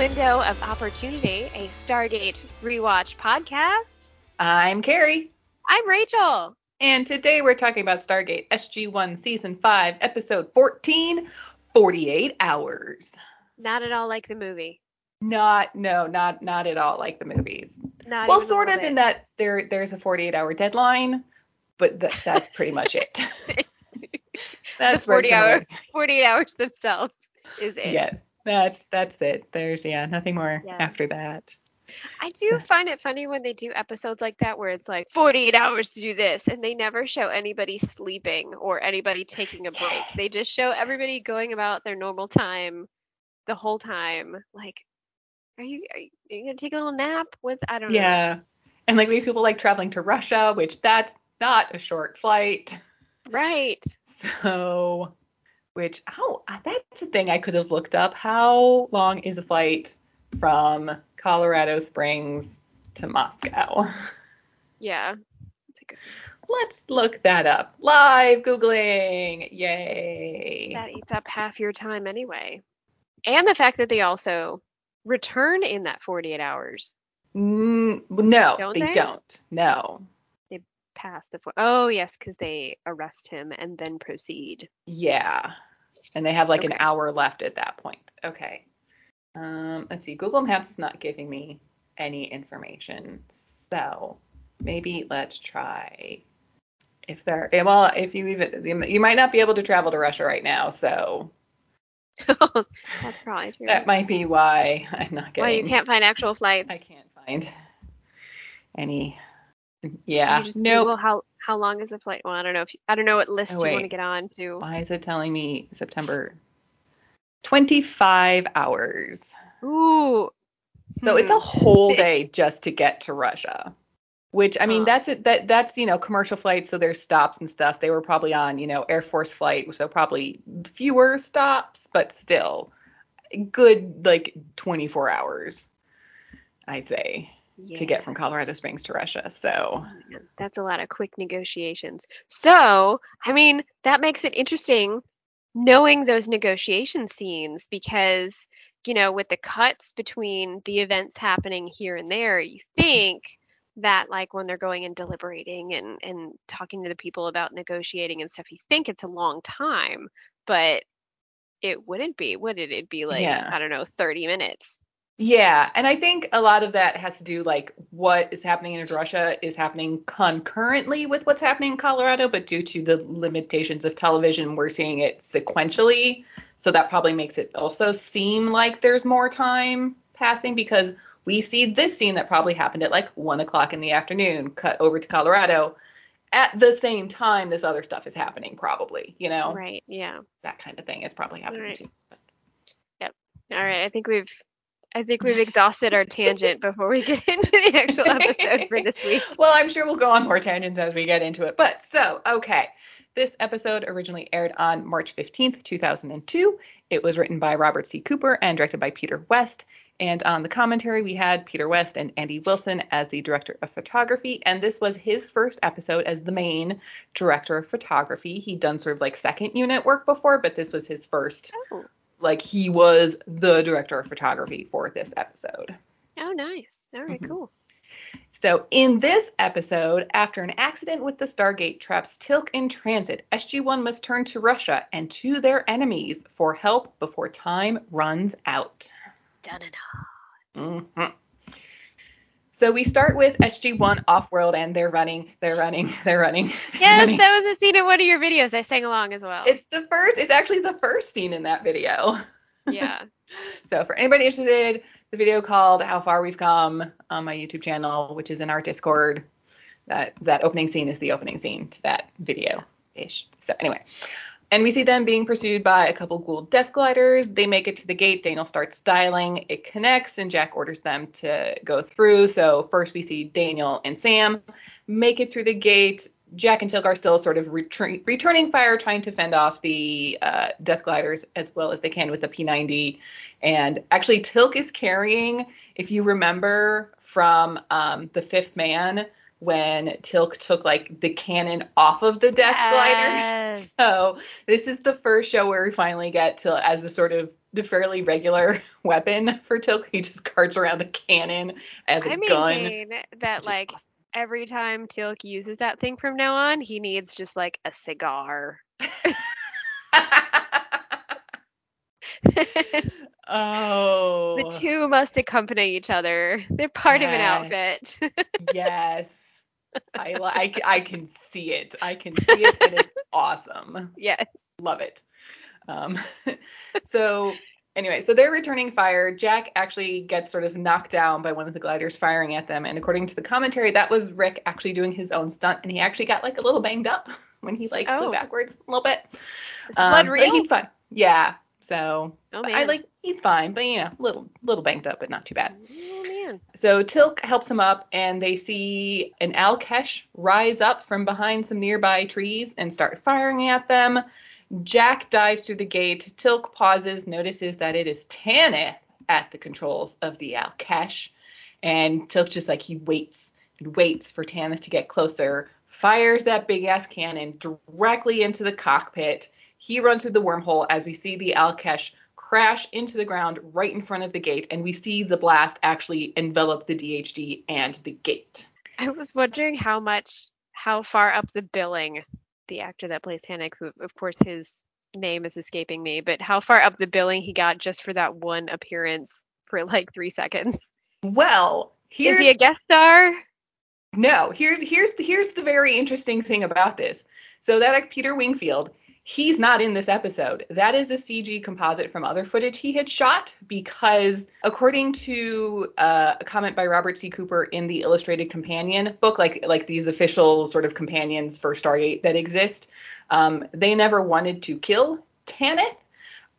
Window of Opportunity, a Stargate rewatch podcast. I'm Carrie, I'm Rachel. and today we're talking about Stargate SG1 Season 5, Episode 14 48 Hours. Not at all like the movie. Not, no, not not at all like the movies. Not well, sort of little in that there there's a 48 hour deadline, but th- that's pretty much it. that's the 40 very hour, 48 hours themselves is it. Yes, that's that's it. There's yeah, nothing more Yeah. after that. I do find it funny when they do episodes like that where it's like 48 hours to do this and they never show anybody sleeping or anybody taking a break. They just show everybody going about their normal time the whole time. Like, are you, are you, are you gonna take a little nap? What's I don't know. Yeah, and like we have people like traveling to Russia, which that's not a short flight. Right. So, which how that's a thing I could have looked up. How long is a flight from Colorado Springs to Moscow? Yeah. Good Let's look that up. Live googling. Yay. that eats up half your time anyway. And the fact that they also return in that 48 hours Mm, no, Don't they, they? don't. No. They pass the four oh yes, because they arrest him and then proceed. Yeah. And they have like an hour left at that point. Okay. Um, let's see. Google Maps is not giving me any information. So maybe let's try if there eh, well if you even you- you might not be able to travel to Russia right now, so That's probably true. that might be why I'm not getting. Why you can't find actual flights? I can't find any yeah. No. just Nope. Google how how long is the flight? Well, I don't know if I don't know what list Oh, you want to get on to. Why is it telling me September 25 hours? Ooh. So it's a Hmm. whole day just to get to Russia. Which I mean Huh. that's it that that's you know commercial flights so there's stops and stuff. They were probably on, you know, Air Force flight, so probably fewer stops, but still good like 24 hours I'd say to get from Colorado Springs to Russia. So That's a lot of quick negotiations. So, I mean, that makes it interesting knowing those negotiation scenes because, you know, with the cuts between the events happening here and there, you think that like when they're going and deliberating and and talking to the people about negotiating and stuff, you think it's a long time, but it wouldn't be, would it? It'd be like, Yeah. I don't know, 30 minutes. Yeah, and I think a lot of that has to do like what is happening in Russia is happening concurrently with what's happening in Colorado, but due to the limitations of television, we're seeing it sequentially. So that probably makes it also seem like there's more time passing because we see this scene that probably happened at like one o'clock in the afternoon, cut over to Colorado at the same time this other stuff is happening, probably, you know, Right. Yeah. that kind of thing is probably happening Right. too. All right, I think we've I think we've exhausted our tangent before we get into the actual episode for this week. well, I'm sure we'll go on more tangents as we get into it. But so, okay. This episode originally aired on March 15th, 2002. It was written by Robert C. Cooper and directed by Peter West. And on the commentary, we had Peter West and Andy Wilson as the director of photography. And this was his first episode as the main director of photography. He'd done sort of like second unit work before, but this was his first, Oh, like, he was the director of photography for this episode. oh nice. All right, Mhm. cool. So, in this episode, after an accident with the Stargate traps Teal'c in transit, SG1 must turn to Russia and to their enemies for help before time runs out. Dun-dun-dun. Mhm. So we start with SG1 off-world, and they're running, they're running, they're running. they're Yes, running. that was a scene in one of your videos. I sang along as well. It's the first. It's actually the first scene in that video. yeah. So for anybody interested, the video called "How Far We've Come" on my YouTube channel, which is in our Discord. That that opening scene is the opening scene to that video ish. So anyway, and we see them being pursued by a couple Goa'uld Death Gliders. They make it to the gate. Daniel starts dialing. It connects, and Jack orders them to go through. So first we see Daniel and Sam make it through the gate. Jack and Teal'c are still sort of returning fire, trying to fend off the uh, Death Gliders as well as they can with the P90. And actually, Teal'c is carrying, if you remember from um, The Fifth Man, when Teal'c took like the cannon off of the Death Glider. Yes. So this is the first show where we finally get to as a sort of the fairly regular weapon for Teal'c. He just carts around a cannon as a I gun. that like awesome. every time Teal'c uses that thing from now on, he needs just like a cigar. oh. the two must accompany each other. They're part of an outfit. yes. I, I, I can see it. I can see it, and it's awesome. yes. Love it. Um, so anyway, so they're returning fire. Jack actually gets sort of knocked down by one of the gliders firing at them, and according to the commentary, that was Rick actually doing his own stunt, and he actually got like a little banged up when he like Oh. flew backwards a little bit. The blood real? he's fine. Yeah. So Oh I like he's fine, but you know, little little banged up, but not too bad. So Teal'c helps him up, and they see an Al'kesh rise up from behind some nearby trees and start firing at them. Jack dives through the gate. Teal'c pauses, notices that it is Tanith at the controls of the Al'kesh, and Teal'c just like he waits and waits for Tanith to get closer, fires that big ass cannon directly into the cockpit. He runs through the wormhole as we see the Al'kesh crash into the ground right in front of the gate, and we see the blast actually envelop the DHD and the gate. I was wondering how much, how far up the billing the actor that plays Hannick, who of course his name is escaping me, but how far up the billing he got just for that one appearance for like three seconds. Well, here's is he a guest star? no, here's here's the here's the very interesting thing about this. So that Peter Wingfield, he's not in this episode. That is a CG composite from other footage he had shot because according to uh, a comment by Robert C. Cooper in the Illustrated Companion book, like like these official sort of companions for Stargate that exist, um, they never wanted to kill Tanith.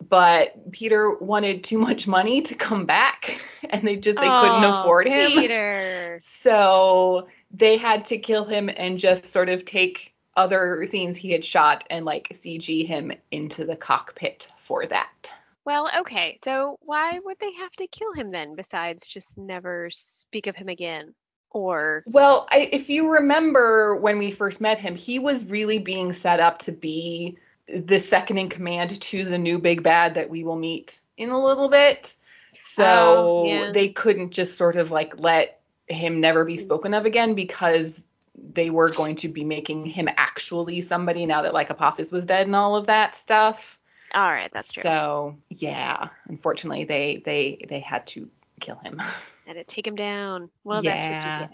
But Peter wanted too much money to come back, and they just they couldn't afford him. Peter. So they had to kill him and just sort of take other scenes he had shot and like CG him into the cockpit for that. Well, okay. So why would they have to kill him then, besides just never speak of him again? Or Well, I, if you remember when we first met him, he was really being set up to be the second in command to the new big bad that we will meet in a little bit. So Oh, yeah. they couldn't just sort of like let him never be spoken of again because they were going to be making him actually somebody now that like Apophis was dead and all of that stuff. all right, that's true. So yeah, unfortunately they they they had to kill him. Had to take him down. Well, that's what Yeah. you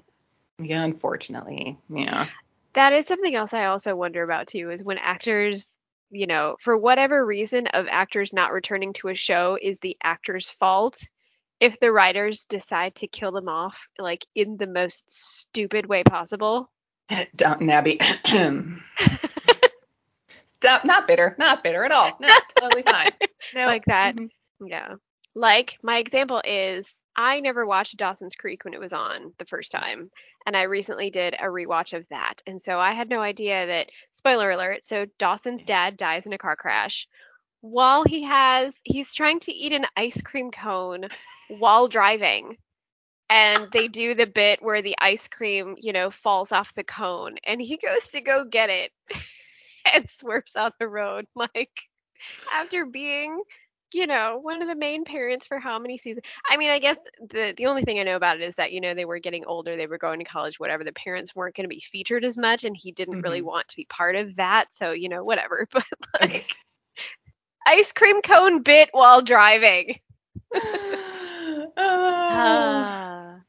get. yeah, unfortunately. Yeah. That is something else I also wonder about too, is when actors, you know, for whatever reason of actors not returning to a show is the actor's fault. If the writers decide to kill them off, like in the most stupid way possible, Downton Abbey. Stop. Not bitter. Not bitter at all. No, totally fine. No. Like that. Mhm. Yeah. Like my example is I never watched Dawson's Creek when it was on the first time, and I recently did a rewatch of that. And so I had no idea that spoiler alert, so Dawson's dad dies in a car crash while he has he's trying to eat an ice cream cone while driving. And they do the bit where the ice cream, you know, falls off the cone and he goes to go get it and swerves on the road like after being you know, one of the main parents for how many seasons? I mean, I guess the the only thing I know about it is that you know they were getting older, they were going to college, whatever. The parents weren't going to be featured as much, and he didn't really Mhm. want to be part of that. So you know, whatever. But like ice cream cone bit while driving. Oh. Ah,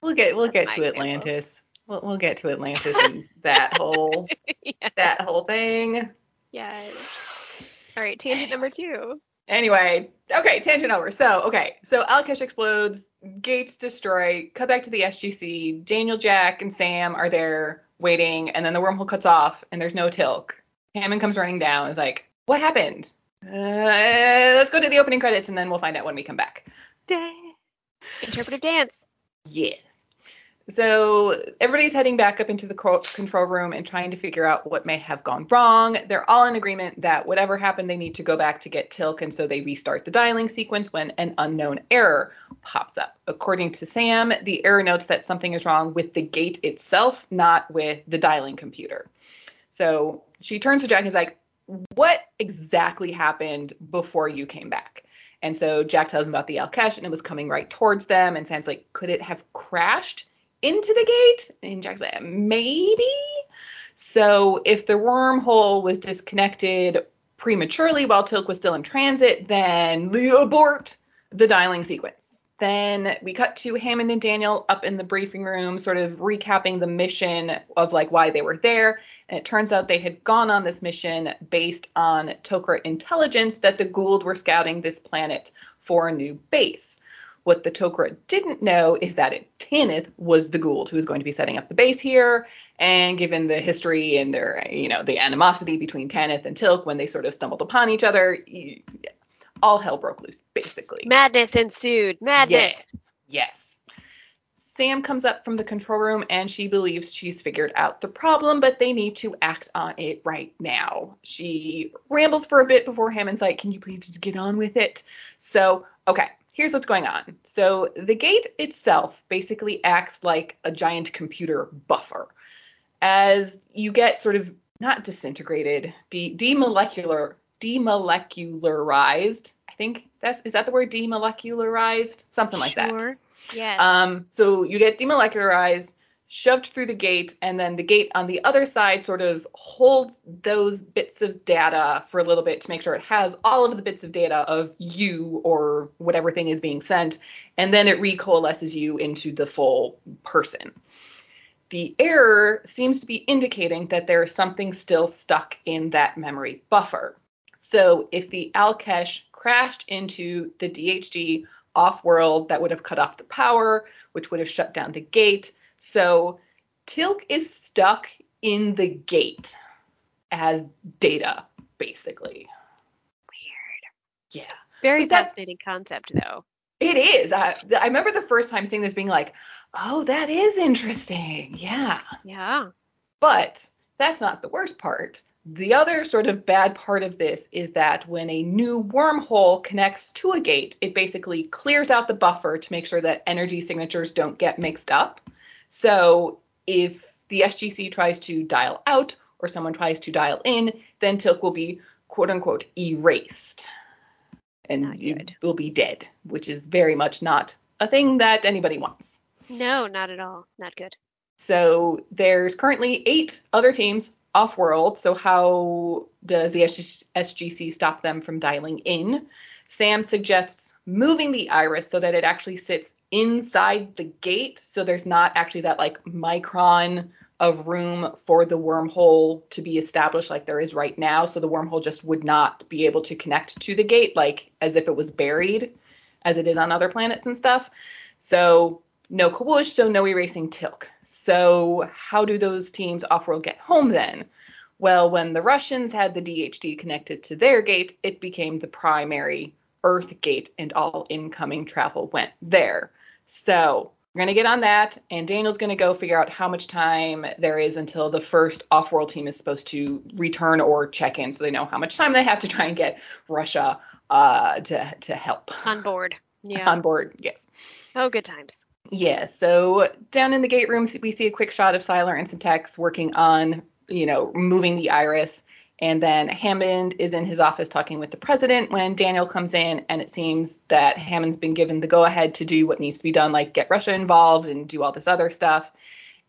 we'll get we'll get to. Atlantis. We'll we'll get to Atlantis and that whole yeah. that whole thing. Yes. All right, tangent number two. Anyway, okay, tangent over. So, okay, so Al'kesh explodes, gates destroy, cut back to the SGC. Daniel, Jack, and Sam are there waiting, and then the wormhole cuts off, and there's no Teal'c. Hammond comes running down, is like, what happened? Uh, let's go to the opening credits, and then we'll find out when we come back. Interpretive dance. Yes. So everybody's heading back up into the control room and trying to figure out what may have gone wrong. They're all in agreement that whatever happened, they need to go back to get Teal'c, and so they restart the dialing sequence when an unknown error pops up. According to Sam, the error notes that something is wrong with the gate itself, not with the dialing computer. So she turns to Jack and is like, What exactly happened before you came back? And so Jack tells him about the Al'kesh and it was coming right towards them. And Sam's like, Could it have crashed? into the gate? And Jack's like, maybe. So if the wormhole was disconnected prematurely while Teal'c was still in transit, then abort the dialing sequence. Then we cut to Hammond and Daniel up in the briefing room, sort of recapping the mission of like why they were there. And it turns out they had gone on this mission based on Tok'ra intelligence that the Goa'uld were scouting this planet for a new base. What the Tok'ra didn't know is that it, Tanith was the Goa'uld who was going to be setting up the base here. And given the history and their, you know, the animosity between Tanith and Teal'c when they sort of stumbled upon each other, all hell broke loose, basically. Madness ensued. Madness. Yes. Yes. Sam comes up from the control room and she believes she's figured out the problem, but they need to act on it right now. She rambles for a bit before Hammond's like, Can you please just get on with it? So, okay, here's what's going on. So the gate itself basically acts like a giant computer buffer. As you get sort of not disintegrated, de- demolecular demolecularized. I think that's is that the word demolecularized? Something like sure. that. Yeah. Um, so you get demolecularized shoved through the gate, and then the gate on the other side sort of holds those bits of data for a little bit to make sure it has all of the bits of data of you or whatever thing is being sent, and then it recoalesces you into the full person. The error seems to be indicating that there is something still stuck in that memory buffer. So if the Al'kesh crashed into the DHD off world, that would have cut off the power, which would have shut down the gate so Teal'c is stuck in the gate as data, basically. Weird. Yeah. Very fascinating concept, though. It is. I, I remember the first time seeing this being like, oh, that is interesting. Yeah. Yeah. But that's not the worst part. The other sort of bad part of this is that when a new wormhole connects to a gate, it basically clears out the buffer to make sure that energy signatures don't get mixed up. So if the SGC tries to dial out or someone tries to dial in, then Teal'c will be quote unquote erased. And you will be dead, which is very much not a thing that anybody wants. No, not at all. Not good. So there's currently eight other teams off world. So how does the SGC stop them from dialing in? Sam suggests moving the iris so that it actually sits inside the gate so there's not actually that like micron of room for the wormhole to be established like there is right now so the wormhole just would not be able to connect to the gate like as if it was buried as it is on other planets and stuff so no Kawoosh, so no erasing Teal'c. So how do those teams off-world get home then? Well, when the Russians had the DHD connected to their gate, it became the primary Earth Gate, and all incoming travel went there. So we're going to get on that, and Daniel's going to go figure out how much time there is until the first off world team is supposed to return or check in so they know how much time they have to try and get Russia uh, to, to help. On board. Yeah. On board, yes. Oh, good times. Yeah, so down in the gate rooms, we see a quick shot of Siler and some techs working on, you know, moving the iris. And then Hammond is in his office talking with the president when Daniel comes in, and it seems that Hammond's been given the go ahead to do what needs to be done, like get Russia involved and do all this other stuff.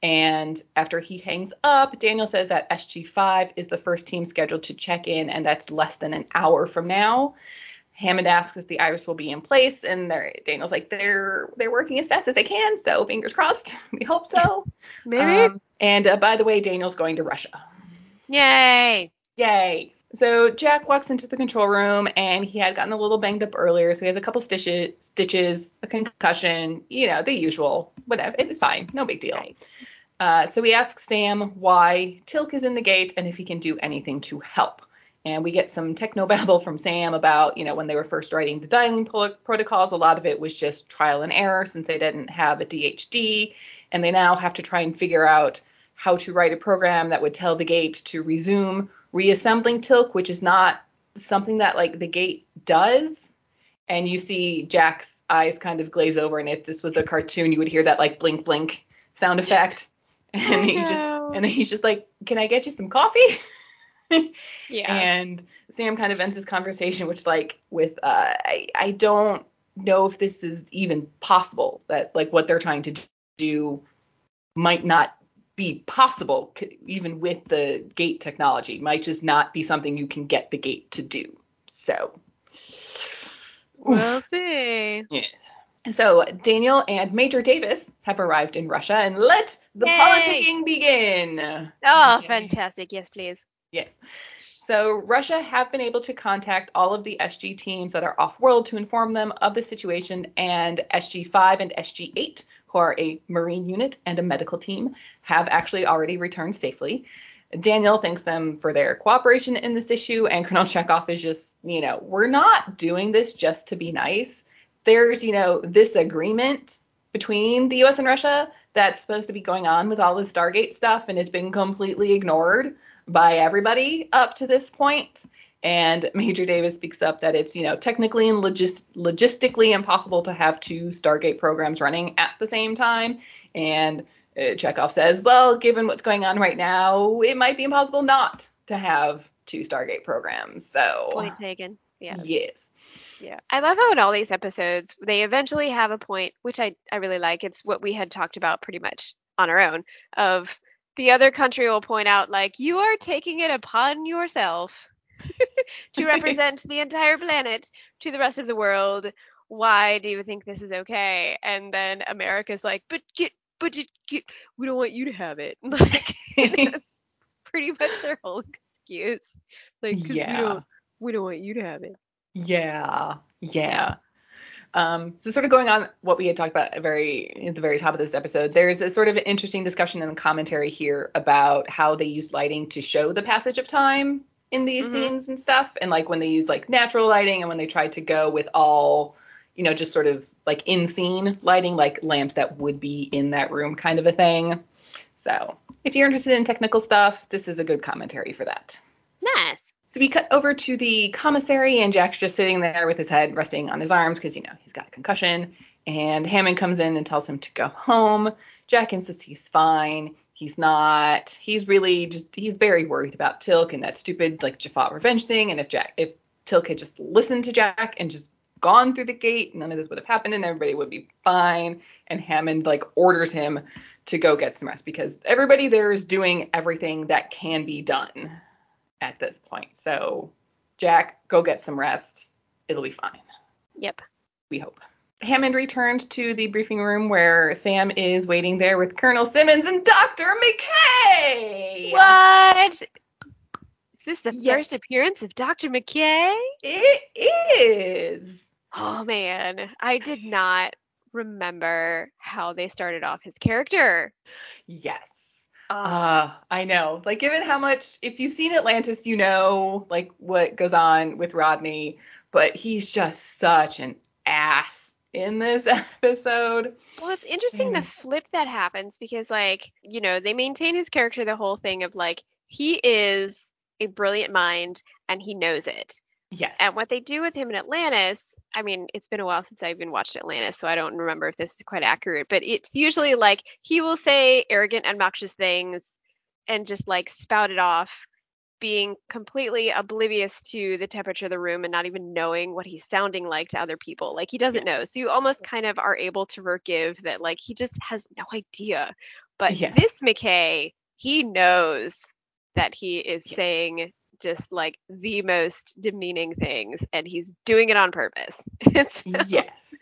And after he hangs up, Daniel says that SG5 is the first team scheduled to check in, and that's less than an hour from now. Hammond asks if the iris will be in place, and Daniel's like, they're they're working as fast as they can, so fingers crossed. We hope so. Maybe. Um, and uh, by the way, Daniel's going to Russia. Yay! Yay. So Jack walks into the control room and he had gotten a little banged up earlier, so he has a couple stitches, stitches, a concussion, you know, the usual. Whatever, it's fine, no big deal. Uh, so he asks Sam why Teal'c is in the gate and if he can do anything to help. And we get some technobabble from Sam about, you know, when they were first writing the dialing pro- protocols, a lot of it was just trial and error since they didn't have a DHD. And they now have to try and figure out how to write a program that would tell the gate to resume reassembling Teal'c, which is not something that like the gate does. And you see Jack's eyes kind of glaze over, and if this was a cartoon, you would hear that like blink blink sound effect. And Oh, he just oh, and he's just like, Can I get you some coffee? Yeah. And Sam kind of ends his conversation which like with uh I, I don't know if this is even possible that like what they're trying to do might not be possible c- even with the gate technology might just not be something you can get the gate to do so we'll see. yes so daniel and major davis have arrived in russia and let the Yay! politicking begin Oh, Okay. fantastic. Yes, please. Yes. So Russia have been able to contact all of the SG teams that are off-world to inform them of the situation, and SG5 and SG8, who are a marine unit and a medical team, have actually already returned safely. Daniel thanks them for their cooperation in this issue, and Colonel Chekhov is just, you know, we're not doing this just to be nice. There's, you know, this agreement between the US and Russia that's supposed to be going on with all the Stargate stuff, and it's been completely ignored by everybody up to this point. And Major Davis speaks up that it's, you know, technically and logist- logistically impossible to have two Stargate programs running at the same time. And uh, Chekhov says, well, given what's going on right now, it might be impossible not to have two Stargate programs. So, Point taken. Yeah. yes. Yeah. I love how in all these episodes they eventually have a point, which I, I really like. It's what we had talked about pretty much on our own of the other country will point out like you are taking it upon yourself to represent the entire planet to the rest of the world. Why do you think this is okay? And then America's like, but get but it, get, we don't want you to have it. Like pretty much their whole excuse. Like 'cause we Yeah. don't we don't want you to have it. Yeah, yeah. Um, so sort of going on what we had talked about at very at the very top of this episode, there's a sort of interesting discussion and commentary here about how they use lighting to show the passage of time in these Mhm. scenes and stuff, and like when they use like natural lighting and when they tried to go with all, you know, just sort of like in scene lighting, like lamps that would be in that room kind of a thing. So if you're interested in technical stuff, this is a good commentary for that. Nice. So we cut over to the commissary, and Jack's just sitting there with his head resting on his arms because, you know, he's got a concussion. And Hammond comes in and tells him to go home. Jack insists he's fine. He's not. He's really just, he's very worried about Teal'c and that stupid, like, Jaffa revenge thing. And if Jack, if Teal'c had just listened to Jack and just gone through the gate, none of this would have happened and everybody would be fine. And Hammond, like, orders him to go get some rest because everybody there is doing everything that can be done at this point. So, Jack, go get some rest. It'll be fine. Yep. We hope. Hammond returned to the briefing room where Sam is waiting there with Colonel Simmons and Dr. McKay. What? Is this the first appearance of Dr. McKay? It is. Oh man, I did not remember how they started off his character. Yes. Oh, Uh, I know. Like, given how much, if you've seen Atlantis, you know, like, what goes on with Rodney, but he's just such an ass in this episode. well, it's interesting the mm. flip that happens because, like, you know, they maintain his character the whole thing of like he is a brilliant mind and he knows it. Yes. And what they do with him in Atlantis, I mean, it's been a while since I even watched Atlantis, so I don't remember if this is quite accurate, but it's usually like he will say arrogant, obnoxious things and just like spout it off, being completely oblivious to the temperature of the room and not even knowing what he's sounding like to other people. Like he doesn't know. So you almost kind of are able to forgive that, like, he just has no idea. But Yeah. this McKay, he knows that he is Yes. saying just like the most demeaning things and he's doing it on purpose. It's yes.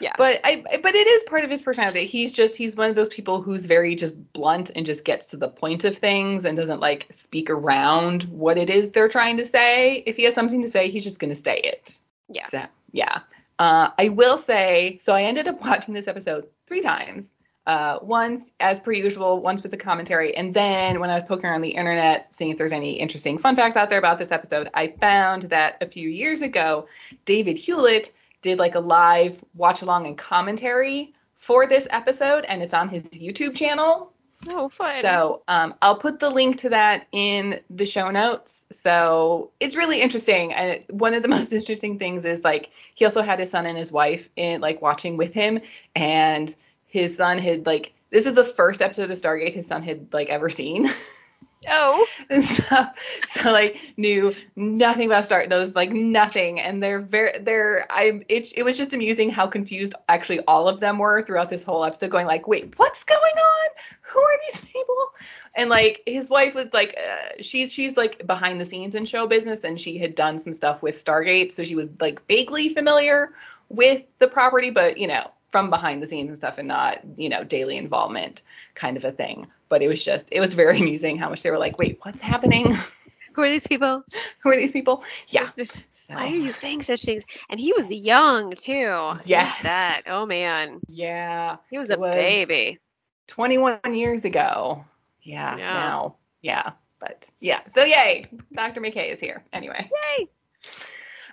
Yeah. But I but it is part of his personality. He's just he's one of those people who's very just blunt and just gets to the point of things and doesn't like speak around what it is they're trying to say. If he has something to say, he's just going to say it. yeah. So, yeah. Uh, I will say, so I ended up watching this episode three times. Uh, once, as per usual, once with the commentary, and then when I was poking around the internet, seeing if there's any interesting fun facts out there about this episode, I found that a few years ago, David Hewlett did like a live watch along and commentary for this episode, and it's on his YouTube channel. Oh, fun. So um, I'll put the link to that in the show notes. So it's really interesting. And one of the most interesting things is like he also had his son and his wife in like watching with him, and his son had like this is the first episode of Stargate his son had like ever seen. oh. and stuff. So like knew nothing about Star knows like nothing. And they're very they're I it it was just amusing how confused actually all of them were throughout this whole episode, going like, wait, what's going on? Who are these people? And like his wife was like, uh, she's she's like behind the scenes in show business, and she had done some stuff with Stargate, so she was like vaguely familiar with the property, but you know from behind the scenes and stuff and not, you know, daily involvement kind of a thing. But it was just, it was very amusing how much they were like, wait, what's happening? Who are these people? Who are these people? Yeah. So. Why are you saying such things? And he was young too. Yes. That. Oh man. Yeah. He was a was baby. 21 years ago. Yeah. yeah. Now. Yeah. But yeah. So yay. Dr. McKay is here. Anyway. Yay.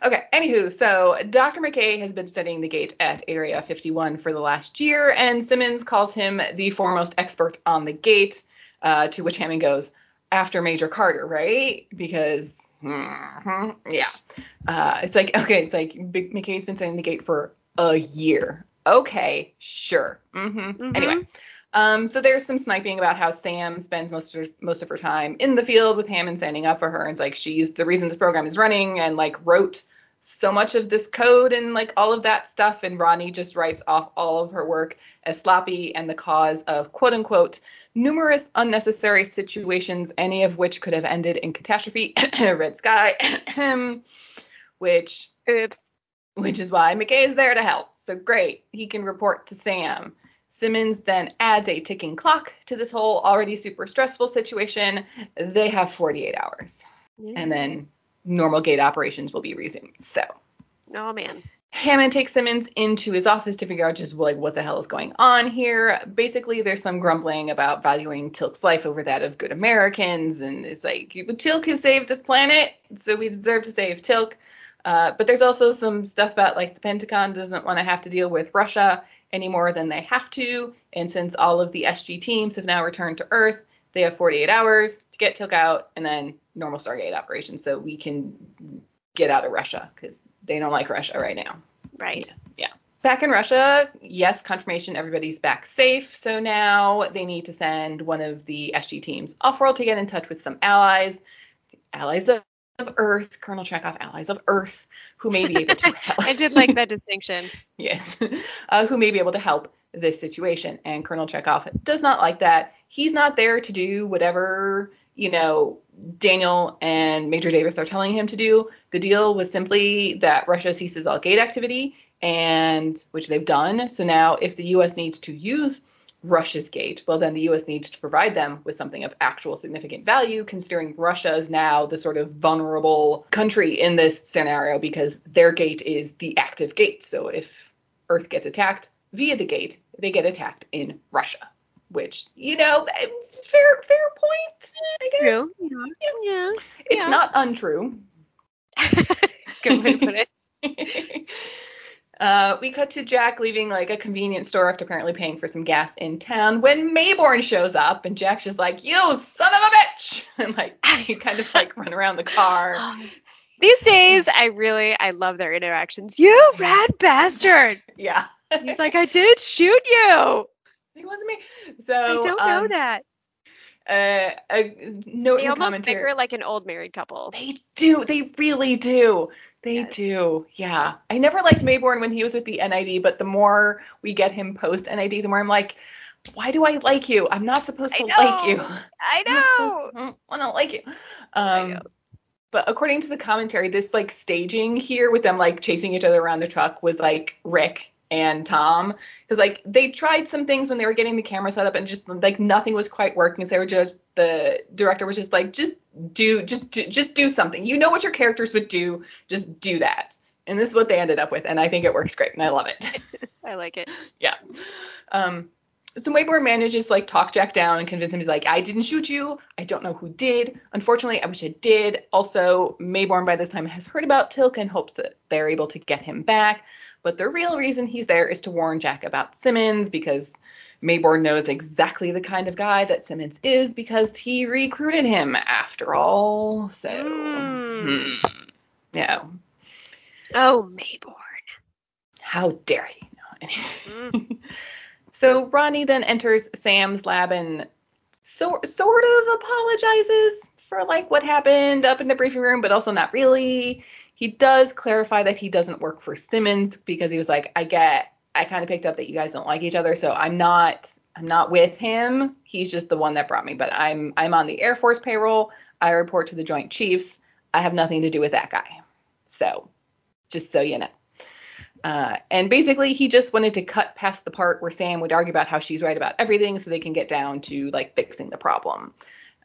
Okay, anywho, so Dr. McKay has been studying the gate at Area 51 for the last year, and Simmons calls him the foremost expert on the gate, uh, to which Hammond goes, after Major Carter, right? Because, mm-hmm, yeah. Uh, it's like, okay, it's like McKay's been studying the gate for a year. Okay, sure. Mm-hmm. Mm-hmm. Anyway. Um, so there's some sniping about how Sam spends most of most of her time in the field with Hammond standing up for her. And it's like she's the reason this program is running and like wrote so much of this code and like all of that stuff. And Rodney just writes off all of her work as sloppy and the cause of quote unquote numerous unnecessary situations, any of which could have ended in catastrophe. Red sky, which oops, which is why McKay is there to help. So great, he can report to Sam. Simmons then adds a ticking clock to this whole already super stressful situation. They have 48 hours. Yeah. And then normal gate operations will be resumed. So. Oh man. Hammond takes Simmons into his office to figure out just like what the hell is going on here. Basically, there's some grumbling about valuing Teal'c's life over that of good Americans, and it's like Teal'c has saved this planet, so we deserve to save Teal'c. Uh, but there's also some stuff about like the Pentagon doesn't want to have to deal with Russia any more than they have to. And since all of the SG teams have now returned to Earth, they have 48 hours to get Teal'c out and then normal Stargate operations so we can get out of Russia because they don't like Russia right now. Right. Yeah. Back in Russia, yes, confirmation everybody's back safe. So now they need to send one of the SG teams off world to get in touch with some allies. Allies of of Earth, Colonel Chekov, allies of Earth, who may be able to help. I did like that distinction. yes, uh, who may be able to help this situation. And Colonel Chekov does not like that. He's not there to do whatever you know Daniel and Major Davis are telling him to do. The deal was simply that Russia ceases all gate activity, and which they've done. So now, if the U.S. needs to use Russia's gate, well, then the U.S. needs to provide them with something of actual significant value, considering Russia is now the sort of vulnerable country in this scenario because their gate is the active gate. So if Earth gets attacked via the gate, they get attacked in Russia, which, you know, fair fair point, I guess. True. Yeah. yeah. It's yeah. not untrue. Good way to put it. Uh, we cut to Jack leaving like a convenience store after apparently paying for some gas in town when Maybourne shows up and Jack's just like, "You son of a bitch!" and like he kind of like run around the car. These days, I really I love their interactions. You rat bastard! Yeah. He's like, I did shoot you. It wasn't me. So I don't um, know that uh, a note they in almost commentary. bicker like an old married couple. They do. They really do. They yes. do. Yeah. I never liked Maybourne when he was with the NID, but the more we get him post NID, the more I'm like, why do I like you? I'm not supposed to like you. I know. I to like you. Um, but according to the commentary, this like staging here with them like chasing each other around the truck was like Rick and Tom because like they tried some things when they were getting the camera set up and just like nothing was quite working. So they were just the director was just like just do just do, just do something. You know what your characters would do, just do that. And this is what they ended up with, and I think it works great, and I love it. I like it. yeah. Um, so Maybourne manages like talk Jack down and convince him he's like, I didn't shoot you. I don't know who did. Unfortunately, I wish I did. Also, Maybourne by this time has heard about Teal'c and hopes that they're able to get him back. But the real reason he's there is to warn Jack about Simmons because Maybourne knows exactly the kind of guy that Simmons is because he recruited him after all. So, Mm. hmm, yeah. Oh, Maybourne. How dare he? No. Mm. so Rodney then enters Sam's lab and so, sort of apologizes for like what happened up in the briefing room, but also not really. He does clarify that he doesn't work for Simmons because he was like, I get, I kind of picked up that you guys don't like each other, so I'm not, I'm not with him. He's just the one that brought me, but I'm, I'm on the Air Force payroll. I report to the Joint Chiefs. I have nothing to do with that guy. So, just so you know. Uh, and basically, he just wanted to cut past the part where Sam would argue about how she's right about everything so they can get down to like fixing the problem.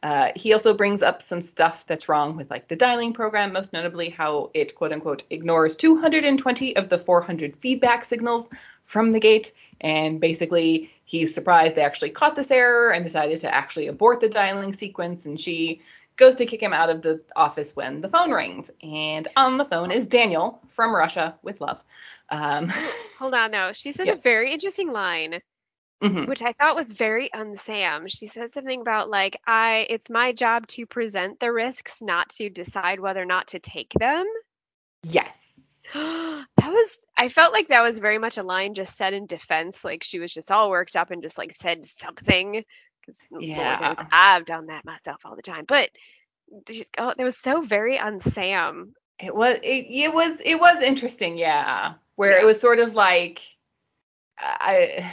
Uh, he also brings up some stuff that's wrong with like the dialing program, most notably how it quote unquote ignores 220 of the 400 feedback signals from the gate. And basically, he's surprised they actually caught this error and decided to actually abort the dialing sequence. And she goes to kick him out of the office when the phone rings. And on the phone is Daniel from Russia with love. Um, Hold on, no. She says Yes. a very interesting line, mhm. which I thought was very unsam. She says something about like, I it's my job to present the risks, not to decide whether or not to take them. Yes. that was I felt like that was very much a line just said in defense, like she was just all worked up and just like said something. Because Yeah. I've done that myself all the time. But just, oh, that was so very unsam. It was it, it was it was interesting, yeah. Where Yeah. it was sort of like I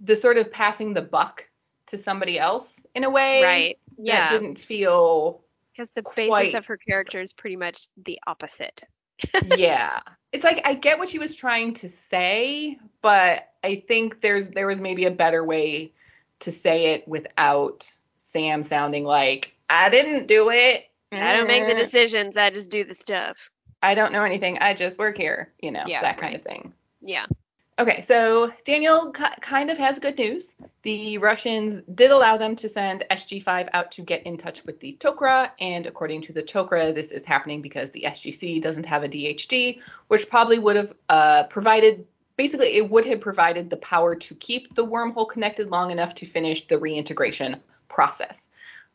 the sort of passing the buck to somebody else in a way Right. that Yeah. didn't feel Because the quite- basis of her character is pretty much the opposite. yeah. It's like I get what she was trying to say, but I think there's there was maybe a better way to say it without Sam sounding like I didn't do it. I don't make the Eh, decisions. I just do the stuff. I don't know anything. I just work here, you know, Yeah, that kind right. of thing. Yeah. Okay, so Daniel ki- kind of has good news. The Russians did allow them to send SG5 out to get in touch with the Tok'ra, and according to the Tok'ra, this is happening because the SGC doesn't have a DHD, which probably would have uh, provided, basically, it would have provided the power to keep the wormhole connected long enough to finish the reintegration process.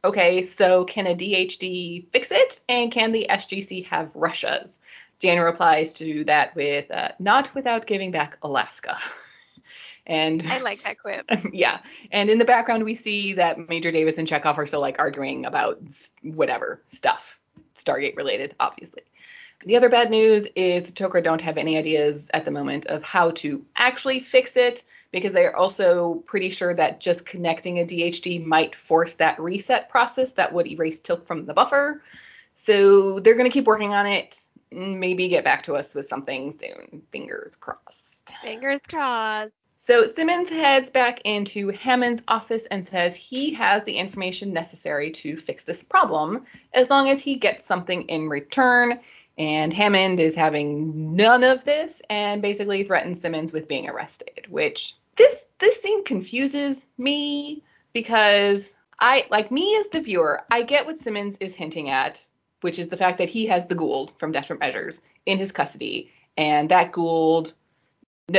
Okay, so can a DHD fix it, and can the SGC have Russia's? Daniel replies to that with, uh, not without giving back Alaska. and I like that quip. yeah, and in the background we see that Major Davis and Chekhov are still like arguing about whatever stuff, Stargate related, obviously. The other bad news is the Tok'ra don't have any ideas at the moment of how to actually fix it because they are also pretty sure that just connecting a DHD might force that reset process that would erase Teal'c from the buffer. So they're going to keep working on it. Maybe get back to us with something soon. Fingers crossed. Fingers crossed. So Simmons heads back into Hammond's office and says he has the information necessary to fix this problem as long as he gets something in return. And Hammond is having none of this and basically threatens Simmons with being arrested, which this this scene confuses me because I like me as the viewer, I get what Simmons is hinting at, which is the fact that he has the Goa'uld from Desperate Measures in his custody, and that Goa'uld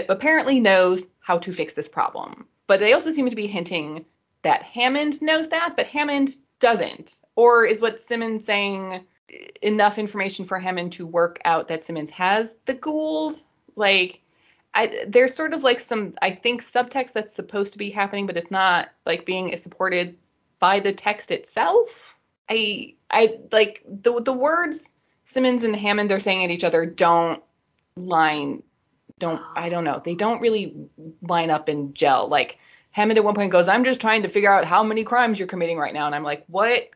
apparently knows how to fix this problem. But they also seem to be hinting that Hammond knows that, but Hammond doesn't. Or is what Simmons saying enough information for Hammond to work out that Simmons has the Goa'uld? Like, I, there's sort of like some, I think, subtext that's supposed to be happening, but it's not like being supported by the text itself. I, I like the the words Simmons and Hammond are saying at each other don't line don't I don't know. They don't really line up and gel. Like Hammond at one point goes, "I'm just trying to figure out how many crimes you're committing right now," and I'm like, "What?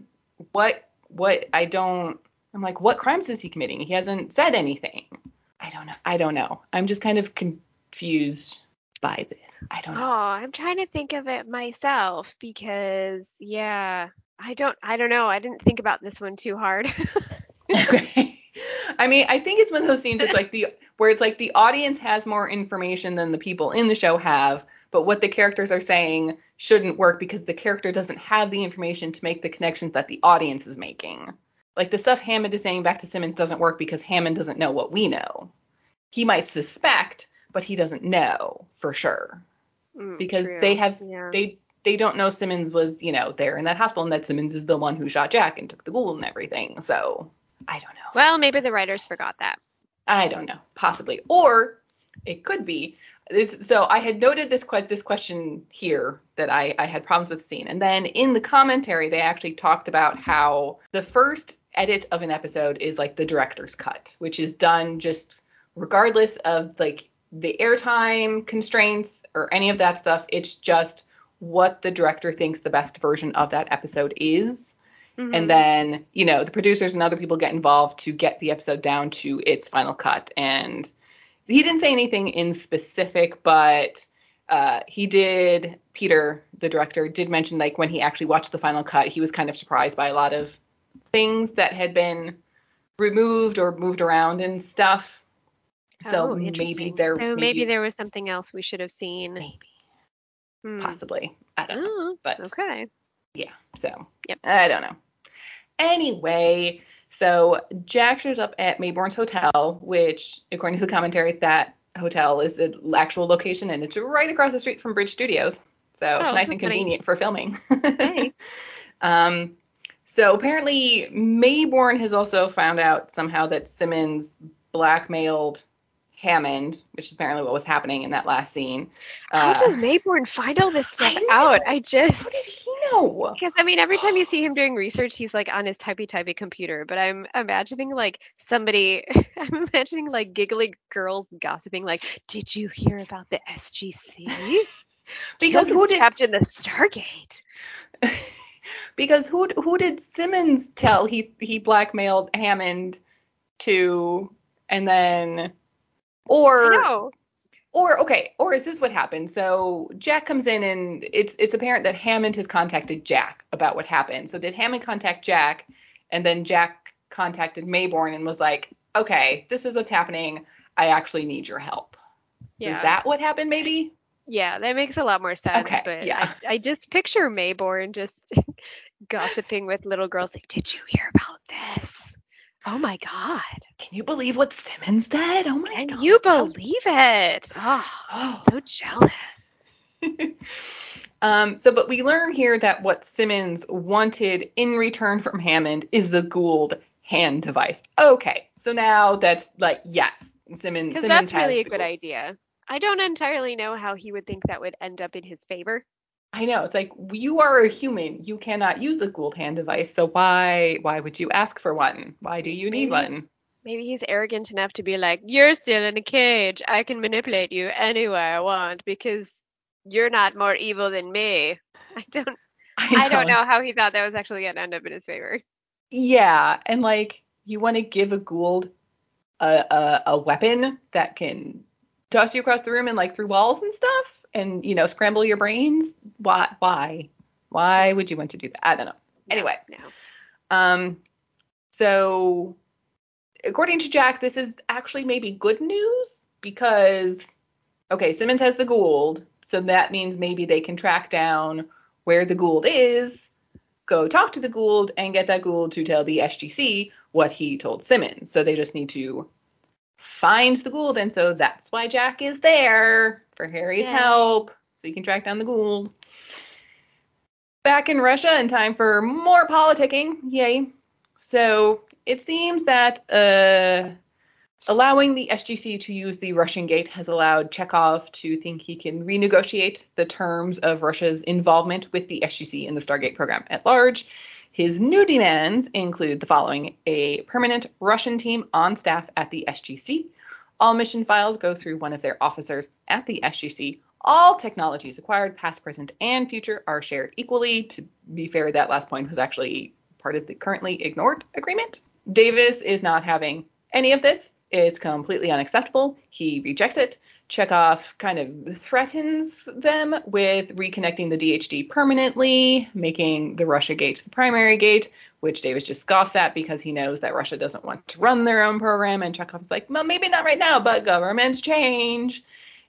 What? What? I don't." I'm like, "What crimes is he committing? He hasn't said anything." I don't know. I don't know. I'm just kind of confused by this. I don't Oh, know. I'm trying to think of it myself because yeah, I don't I don't know. I didn't think about this one too hard. okay. I mean, I think it's one of those scenes. It's like the where it's like the audience has more information than the people in the show have, but what the characters are saying shouldn't work because the character doesn't have the information to make the connections that the audience is making. Like the stuff Hammond is saying back to Simmons doesn't work because Hammond doesn't know what we know. He might suspect, but he doesn't know for sure. Mm, because true. they have Yeah. they they don't know Simmons was, you know, there in that hospital and that Simmons is the one who shot Jack and took the Goa'uld and everything. So I don't know. Well, maybe the writers forgot that. I don't know. Possibly. Or it could be. It's, so I had noted this que- this question here that I, I had problems with the scene. And then in the commentary, they actually talked about how the first edit of an episode is like the director's cut, which is done just regardless of like the airtime constraints or any of that stuff. It's just what the director thinks the best version of that episode is. Mhm. and then you know the producers and other people get involved to get the episode down to its final cut. And he didn't say anything in specific but uh, he did peter the director did mention like when he actually watched the final cut he was kind of surprised by a lot of things that had been removed or moved around and stuff. So Oh, maybe there So maybe, there was something else we should have seen. maybe Hmm. possibly i don't know Oh, but okay. Yeah. So Yep. I don't know. Anyway, so Jack shows up at Maybourne's hotel, which, according to the commentary, that hotel is the actual location and it's right across the street from Bridge Studios. So Oh, nice and convenient for filming. Hey. um, so apparently Maybourne has also found out somehow that Simmons blackmailed Hammond, which is apparently what was happening in that last scene. How Uh, does Maybourne find all this stuff I out? I just how did he know? because I mean every time you see him doing research, he's like on his typey typey computer. But I'm imagining like somebody, I'm imagining like giggly girls gossiping, like, "Did you hear about the SGC? Because who did captain the Stargate?" because who who did Simmons tell he he blackmailed Hammond to and then or or okay or is this what happened so Jack comes in and it's it's apparent that Hammond has contacted Jack about what happened so did Hammond contact Jack and then Jack contacted Maybourne and was like okay this is what's happening I actually need your help Yeah. is that what happened maybe Yeah, that makes a lot more sense. Okay, but yeah. I, I just picture Maybourne just gossiping with little girls like, Did you hear about this? Oh my God. can you believe what Simmons did oh my god. Can god you believe it? Oh, oh so jealous. um, so, but we learn here that what Simmons wanted in return from Hammond is the Goa'uld hand device. Okay, so now that's like yes, Simmons. Simmons that's really a good idea. I don't entirely know how he would think that would end up in his favor. I know it's like you are a human. You cannot use a Goa'uld hand device. So why why would you ask for one? Why do you need Maybe- one? Maybe he's arrogant enough to be like, You're still in a cage. I can manipulate you any way I want because you're not more evil than me. I don't I don't know how he thought that was actually gonna end up in his favor. Yeah, and like you want to give a Goa'uld a, a a weapon that can toss you across the room and like through walls and stuff, and you know scramble your brains. Why? Why? Why would you want to do that? I don't know. No, Anyway. No. Um, so according to Jack, this is actually maybe good news because okay, Simmons has the Goa'uld, so that means maybe they can track down where the Goa'uld is, go talk to the Goa'uld, and get that Goa'uld to tell the SGC what he told Simmons. So they just need to find the Goa'uld, and so that's why Jack is there for Harry's Yay. help, so he can track down the Goa'uld. Back in Russia, in time for more politicking. Yay. So it seems that uh, allowing the SGC to use the Russian gate has allowed Chekov to think he can renegotiate the terms of Russia's involvement with the SGC in the Stargate program at large. His new demands include the following a permanent Russian team on staff at the SGC. All mission files go through one of their officers at the SGC. All technologies acquired, past, present, and future, are shared equally. To be fair, that last point was actually part of the currently ignored agreement. Davis is not having any of this. It's completely unacceptable. He rejects it. Chekov kind of threatens them with reconnecting the DHD permanently, making the Russia gate the primary gate, which Davis just scoffs at because he knows that Russia doesn't want to run their own program. And Chekov's like, well, maybe not right now, but governments change.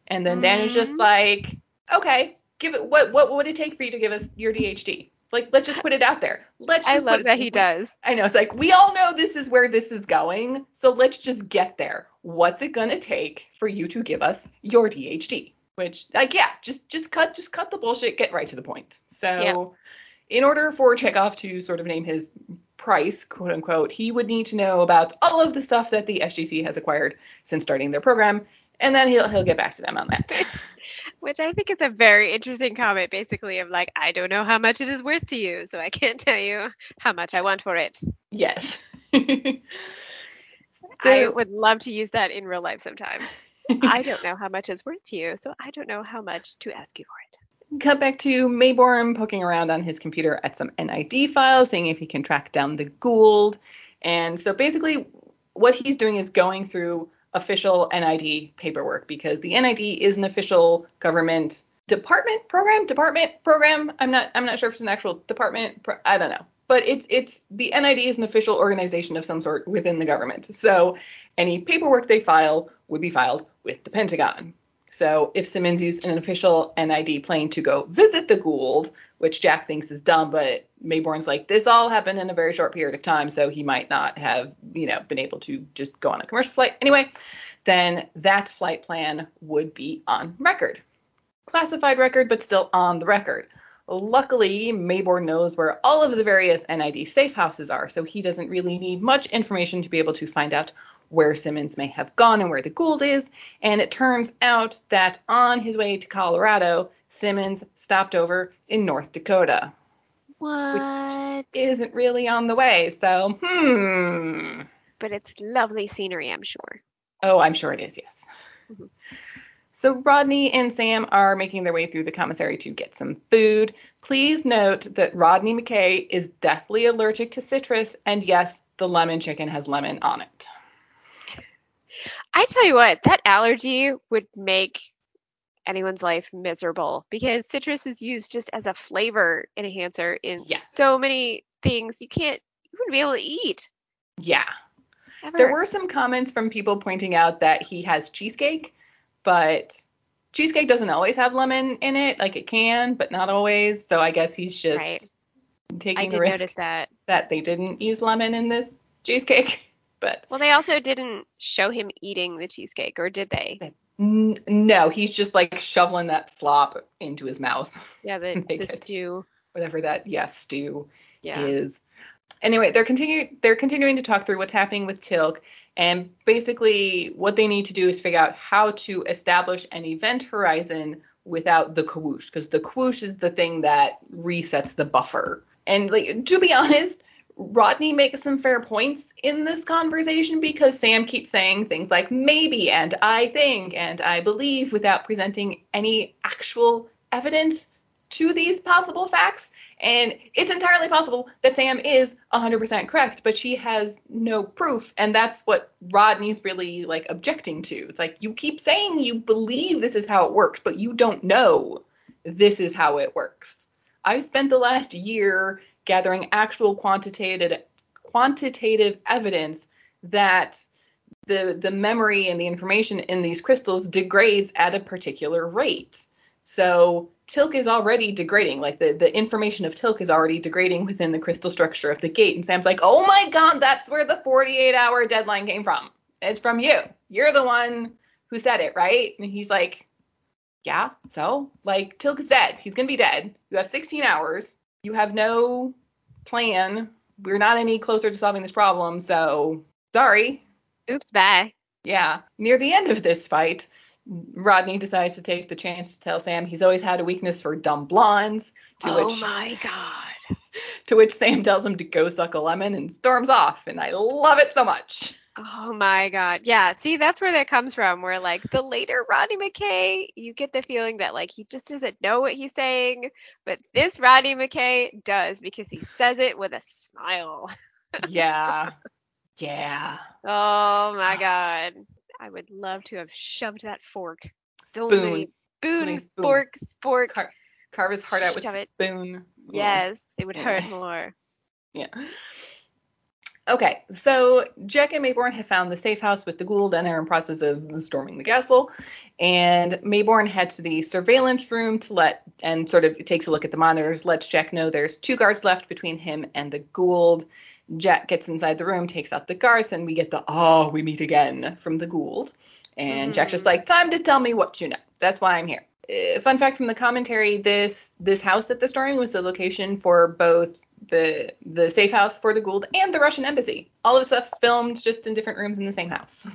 And then mm-hmm. Dan is just like, okay, give it. What what would it take for you to give us your DHD? Like, let's just put it out there. Let's. Just I love it, that he does. I know. It's like we all know this is where this is going, so let's just get there. What's it gonna take for you to give us your DHD? Which, like, yeah, just just cut just cut the bullshit. Get right to the point. So, yeah. in order for Chekov to sort of name his price, quote unquote, he would need to know about all of the stuff that the SGC has acquired since starting their program, and then he'll he'll get back to them on that. Which I think is a very interesting comment, basically, of like, I don't know how much it is worth to you, so I can't tell you how much I want for it. Yes. so, I would love to use that in real life sometime. I don't know how much it's worth to you, so I don't know how much to ask you for it. Cut back to Maybourne poking around on his computer at some NID files, seeing if he can track down the Goa'uld. And so basically, what he's doing is going through official NID paperwork because the NID is an official government department program department program i'm not i'm not sure if it's an actual department pro- i don't know but it's it's the nid is an official organization of some sort within the government so any paperwork they file would be filed with the pentagon so if Simmons used an official NID plane to go visit the Goa'uld, which Jack thinks is dumb, but Maybourne's like, this all happened in a very short period of time, so he might not have, you know, been able to just go on a commercial flight. Anyway, then that flight plan would be on record. Classified record, but still on the record. Luckily, Maybourne knows where all of the various NID safe houses are, so he doesn't really need much information to be able to find out where Simmons may have gone and where the Goa'uld is. And it turns out that on his way to Colorado, Simmons stopped over in North Dakota. What? Which isn't really on the way. So, hmm. But it's lovely scenery, I'm sure. Oh, I'm sure it is, yes. Mm-hmm. So Rodney and Sam are making their way through the commissary to get some food. Please note that Rodney McKay is deathly allergic to citrus, and yes, the lemon chicken has lemon on it. I tell you what, that allergy would make anyone's life miserable because citrus is used just as a flavor enhancer in so many things you can't you wouldn't be able to eat. Yeah. Ever. There were some comments from people pointing out that he has cheesecake, but cheesecake doesn't always have lemon in it. Like it can, but not always. So I guess he's just right. taking the risk that. that they didn't use lemon in this cheesecake. But well, they also didn't show him eating the cheesecake, or did they? N- no, he's just like shoveling that slop into his mouth. Yeah, the, the stew. Whatever that yes stew yeah. is. Anyway, they're continue they're continuing to talk through what's happening with Teal'c, and basically what they need to do is figure out how to establish an event horizon without the kawoosh, because the kawoosh is the thing that resets the buffer. And like to be honest, Rodney makes some fair points in this conversation because Sam keeps saying things like maybe and I think and I believe without presenting any actual evidence to these possible facts. And it's entirely possible that Sam is 100% correct, but she has no proof. And that's what Rodney's really like objecting to. It's like you keep saying you believe this is how it works, but you don't know this is how it works. I've spent the last year gathering actual quantitative quantitative evidence that the the memory and the information in these crystals degrades at a particular rate. So Teal'c is already degrading, like the, the information of Teal'c is already degrading within the crystal structure of the gate. And Sam's like, oh my god, that's where the 48 hour deadline came from. It's from you. You're the one who said it, right? And he's like, yeah, so like Teal'c is dead. He's gonna be dead. You have 16 hours you have no plan. We're not any closer to solving this problem, so sorry. Oops, bye. Yeah. Near the end of this fight, Rodney decides to take the chance to tell Sam he's always had a weakness for dumb blondes. To oh which, my god. To which Sam tells him to go suck a lemon and storms off, and I love it so much. Oh my god. Yeah, see that's where that comes from where like the later Rodney McKay, you get the feeling that like he just doesn't know what he's saying, but this Rodney McKay does because he says it with a smile. yeah. Yeah. Oh my ah. god. I would love to have shoved that fork. So spoon. many spoon, spoon. fork, spork. Car- carve his heart out with Shove it. spoon. Yes, it would Yeah. hurt more. Yeah. Okay, so Jack and Maybourne have found the safe house with the Goa'uld and are in process of storming the castle. And Maybourne heads to the surveillance room to let and sort of takes a look at the monitors, lets Jack know there's two guards left between him and the Goa'uld. Jack gets inside the room, takes out the guards, and we get the oh, we meet again from the Goa'uld. And Jack's just like, time to tell me what you know. That's why I'm here. Uh, fun fact from the commentary: this this house that they're storming was the location for both the the safe house for the Goa'uld and the Russian embassy. All of the stuff's filmed just in different rooms in the same house.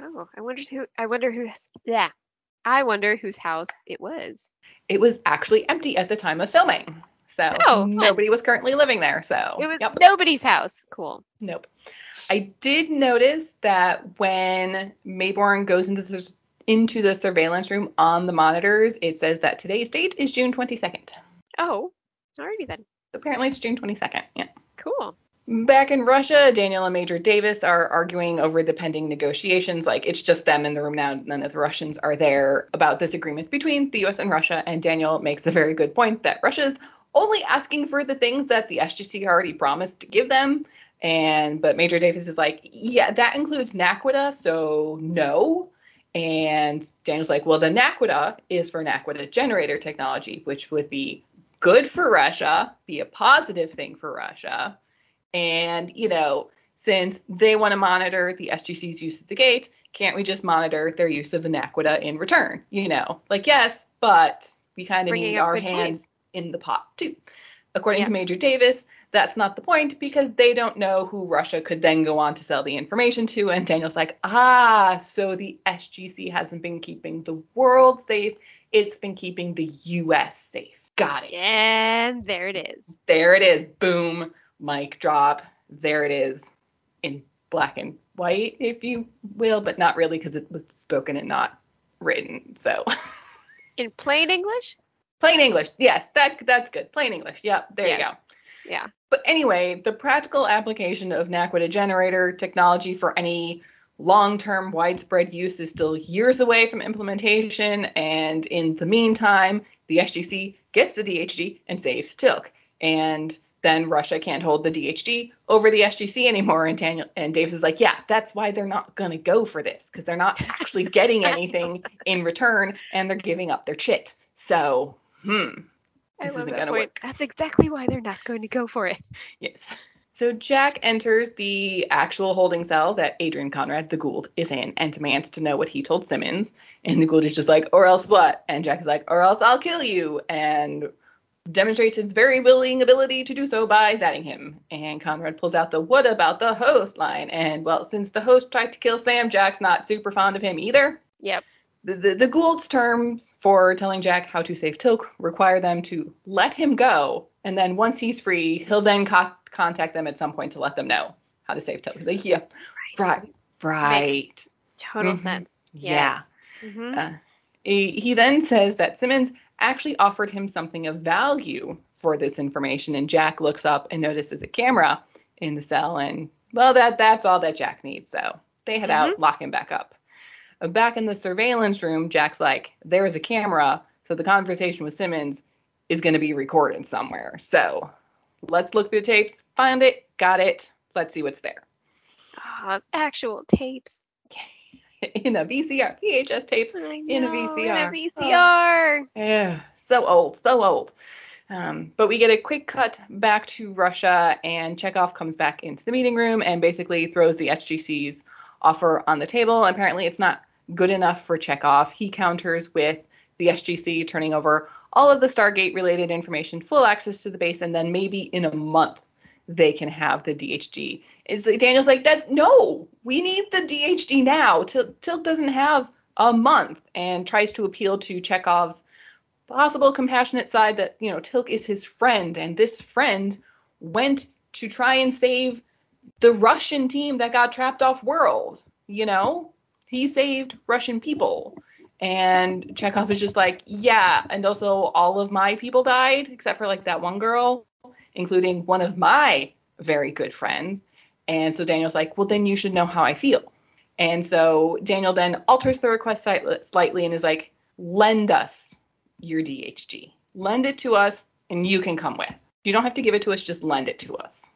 Oh, I wonder who. I wonder who. Yeah, I wonder whose house it was. It was actually empty at the time of filming, so Oh, nobody was currently living there. So It was yep, nobody's house. Cool. nope. I did notice that when Maybourne goes into the, into the surveillance room on the monitors, it says that today's date is June 22nd. Oh, alrighty then. Apparently, it's June 22nd. Yeah. Cool. Back in Russia, Daniel and Major Davis are arguing over the pending negotiations. Like it's just them in the room now. None of the Russians are there about this agreement between the U.S. and Russia. And Daniel makes a very good point that Russia's only asking for the things that the SGC already promised to give them. And but Major Davis is like, yeah, that includes Naquadah, so no. And Daniel's like, well, the Naquadah is for Naquadah generator technology, which would be good for Russia, be a positive thing for Russia. And, you know, since they want to monitor the SGC's use of the gate, can't we just monitor their use of the Naquadah in return? You know, like, yes, but we kind of need our hands in the pot too. According to Major Davis, that's not the point because they don't know who Russia could then go on to sell the information to. And Daniel's like, ah, so the SGC hasn't been keeping the world safe, it's been keeping the US safe. Got it. And there it is. There it is. Boom. Mic drop. There it is in black and white, if you will, but not really because it was spoken and not written. So In plain English? plain English. Yes, that that's good. Plain English. Yep. There you go. Yeah. But anyway, the practical application of Naquadah generator technology for any long-term widespread use is still years away from implementation, and in the meantime, the SGC gets the DHD and saves Teal'c. And then Russia can't hold the DHD over the SGC anymore. And Daniel and Davis is like, yeah, that's why they're not gonna go for this, because they're not actually getting anything in return and they're giving up their chit. So, hmm. This isn't gonna point. work. That's exactly why they're not going to go for it. Yes. So Jack enters the actual holding cell that Adrian Conrad, the Goa'uld, is in and demands to know what he told Simmons. And the Goa'uld is just like, or else what? And Jack is like, or else I'll kill you. And demonstrates his very willing ability to do so by zatting him. And Conrad pulls out the what about the host line. And well, since the host tried to kill Sam, Jack's not super fond of him either. Yep. The, the, the Goa'uld's terms for telling Jack how to save Teal'c require them to let him go, and then once he's free, he'll then co- contact them at some point to let them know how to save Teal'c. He's Like, yeah, right, right, Total Mhm. sense. yeah. hmm Uh, he, he then says that Simmons actually offered him something of value for this information, and Jack looks up and notices a camera in the cell, and well, that that's all that Jack needs. So they head out, lock him back up. Uh, Back in the surveillance room, Jack's like, "There is a camera, so the conversation with Simmons is going to be recorded somewhere. So let's look through the tapes, find it, got it. Let's see what's there." Ah, actual tapes. in a VCR, VHS tapes. I In a know, VCR. In a VCR. Yeah, so old, so old. Um, but we get a quick cut back to Russia, and Chekov comes back into the meeting room and basically throws the SGC's offer on the table. Apparently, it's not good enough for Chekov. He counters with the SGC turning over all of the Stargate related information, full access to the base, and then maybe in a month they can have the DHD. It's like Daniel's like that. No, we need the DHD now. Til- Teal'c doesn't have a month, and tries to appeal to Chekov's possible compassionate side that you know Teal'c is his friend, and this friend went to try and save the Russian team that got trapped off world. You know, he saved Russian people. And Chekov is just like, yeah, and also all of my people died, except for like that one girl, including one of my very good friends. And so Daniel's like, well, then you should know how I feel. And so Daniel then alters the request slightly and is like, lend us your DHD. Lend it to us and you can come with. You don't have to give it to us, just lend it to us.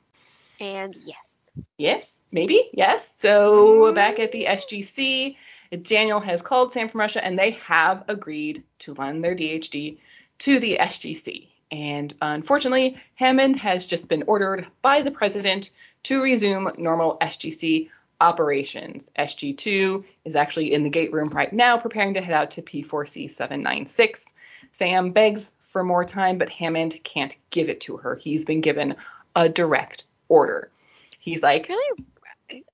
And yes. Yes, maybe, yes. So back at the SGC, Daniel has called Sam from Russia and they have agreed to lend their DHD to the SGC. And unfortunately, Hammond has just been ordered by the president to resume normal SGC operations. SG2 is actually in the gate room right now, preparing to head out to P4C 796. Sam begs for more time, but Hammond can't give it to her. He's been given a direct order. He's like?